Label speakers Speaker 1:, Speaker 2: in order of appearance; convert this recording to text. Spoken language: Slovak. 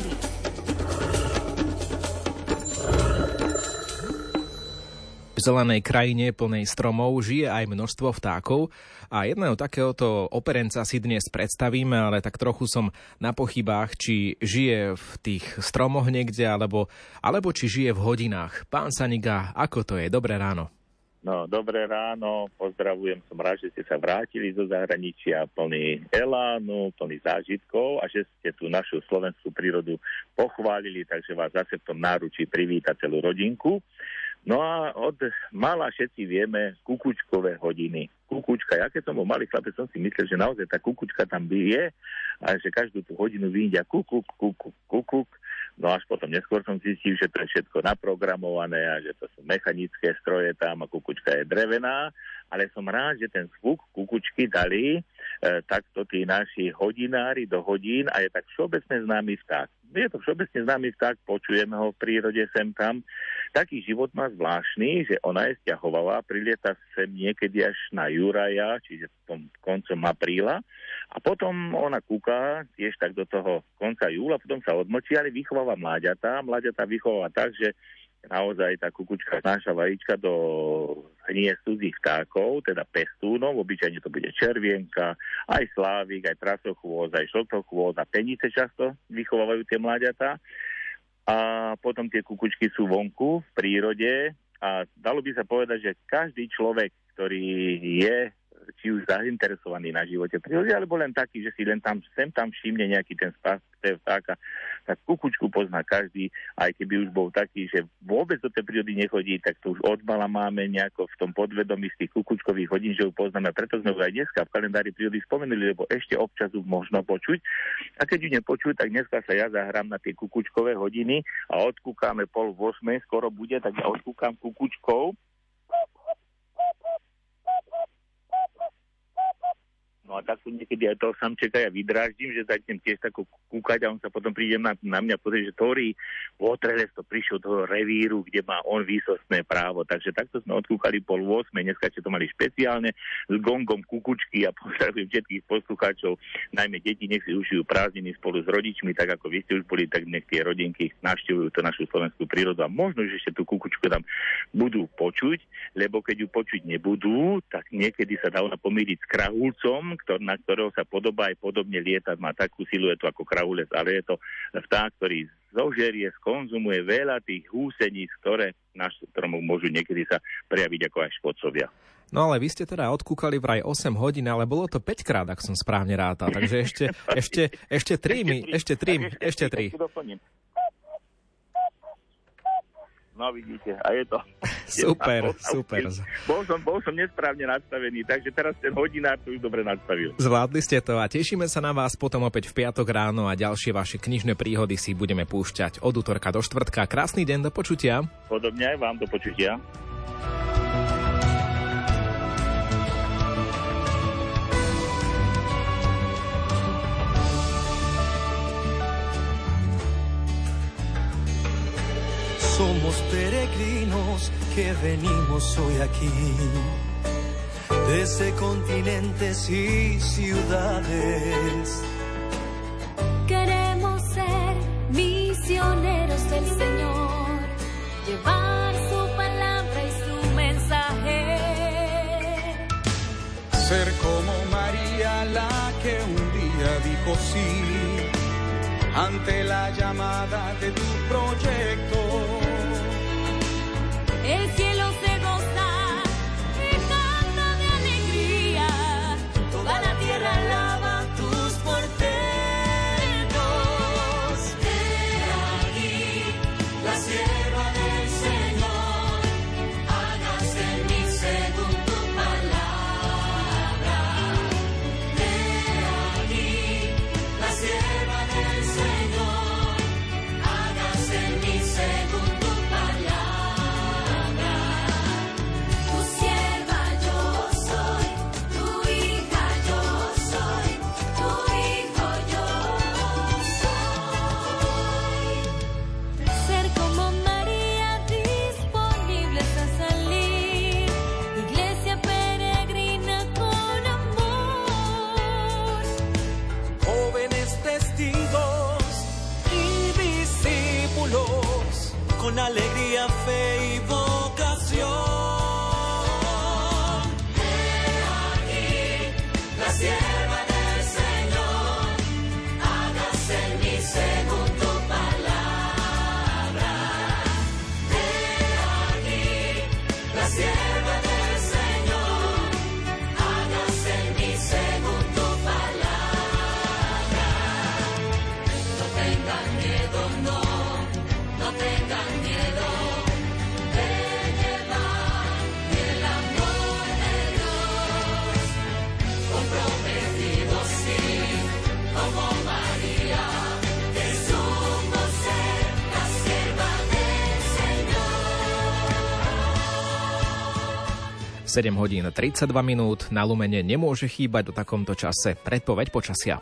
Speaker 1: prírody.
Speaker 2: V zelenej krajine plnej stromov žije aj množstvo vtákov a jedného takéhoto operenca si dnes predstavíme, ale tak trochu som na pochybách, či žije v tých stromoch niekde, alebo, alebo či žije v hodinách. Pán Saniga, ako to je? Dobré ráno.
Speaker 3: No, dobré ráno, pozdravujem, som rád, že ste sa vrátili zo zahraničia plný elánu, plný zážitkov a že ste tú našu slovenskú prírodu pochválili, takže vás zase v tom náručí privíta celú rodinku. No a od mala všetci vieme kukučkové hodiny. Kukučka, ja keď som bol malý chlapec, som si myslel, že naozaj tá kukučka tam je a že každú tú hodinu vyjdia kukuk, kukuk, kukuk. No až potom neskôr som zistil, že to je všetko naprogramované a že to sú mechanické stroje tam a kukučka je drevená. Ale som rád, že ten zvuk kukučky dali e, takto tí naši hodinári do hodín a je tak všeobecne známy vták je to všeobecne známy vták, počujeme ho v prírode sem tam. Taký život má zvláštny, že ona je stiahovavá, prilieta sem niekedy až na Juraja, čiže v tom koncom apríla. A potom ona kúka tiež tak do toho konca júla, potom sa odmlčí, ale vychováva mláďatá. Mláďatá vychováva tak, že naozaj tá kukučka znáša vajíčka do hnie cudzích vtákov, teda pestúnov, obyčajne to bude červienka, aj slávik, aj trasochôz, aj šltochôz a penice často vychovávajú tie mláďatá. A potom tie kukučky sú vonku v prírode a dalo by sa povedať, že každý človek, ktorý je či už zainteresovaný na živote prírody, alebo len taký, že si len tam, sem tam všimne nejaký ten stav tej vtáka, tak kukučku pozná každý, aj keby už bol taký, že vôbec do tej prírody nechodí, tak to už od mala máme nejako v tom podvedomí z tých kukučkových hodín, že ju poznáme. Preto sme ju aj dneska v kalendári prírody spomenuli, lebo ešte občas ju možno počuť. A keď ju nepočuť, tak dneska sa ja zahrám na tie kukučkové hodiny a odkúkame pol v 8, skoro bude, tak ja odkúkam kukučkou No a tak niekedy aj toho samčeka ja vydráždím, že začnem tiež tako kúkať a on sa potom príde na, na mňa pozrieť, že Tori Potreles to prišiel do revíru, kde má on výsostné právo. Takže takto sme odkúkali pol 8, dneska ste to mali špeciálne s gongom kukučky a pozdravujem všetkých poslucháčov, najmä deti, nech si užijú prázdniny spolu s rodičmi, tak ako vy ste už boli, tak nech tie rodinky navštevujú tú našu slovenskú prírodu a možno, že ešte tú kukučku tam budú počuť, lebo keď ju počuť nebudú, tak niekedy sa dá ona pomýliť s krahulcom, ktor, na ktorého sa podobá aj podobne lietať, má takú siluetu ako kravulec, ale je to vták, ktorý zožerie, skonzumuje veľa tých húseníc, ktoré náš stromov môžu niekedy sa prejaviť ako aj škodcovia.
Speaker 2: No ale vy ste teda odkúkali vraj 8 hodín, ale bolo to 5 krát, ak som správne rátal. Takže ešte, ešte, ešte 3 mi, ešte 3, ešte 3.
Speaker 3: No vidíte, a je to...
Speaker 2: Super,
Speaker 3: je
Speaker 2: super.
Speaker 3: Bol som, bol som nesprávne nastavený, takže teraz ten hodinár to už dobre nastavil.
Speaker 2: Zvládli ste to a tešíme sa na vás potom opäť v piatok ráno a ďalšie vaše knižné príhody si budeme púšťať od útorka do štvrtka. Krásny deň, do počutia.
Speaker 3: Podobne aj vám do počutia.
Speaker 4: Somos peregrinos que venimos hoy aquí, desde continentes y ciudades.
Speaker 5: Queremos ser misioneros del Señor, llevar su palabra y su mensaje.
Speaker 6: Ser como María la que un día dijo sí ante la llamada de tu
Speaker 5: con alegría,
Speaker 7: fe y voz.
Speaker 2: 7 hodín 32 minút, na Lumene nemôže chýbať do takomto čase predpoveď počasia.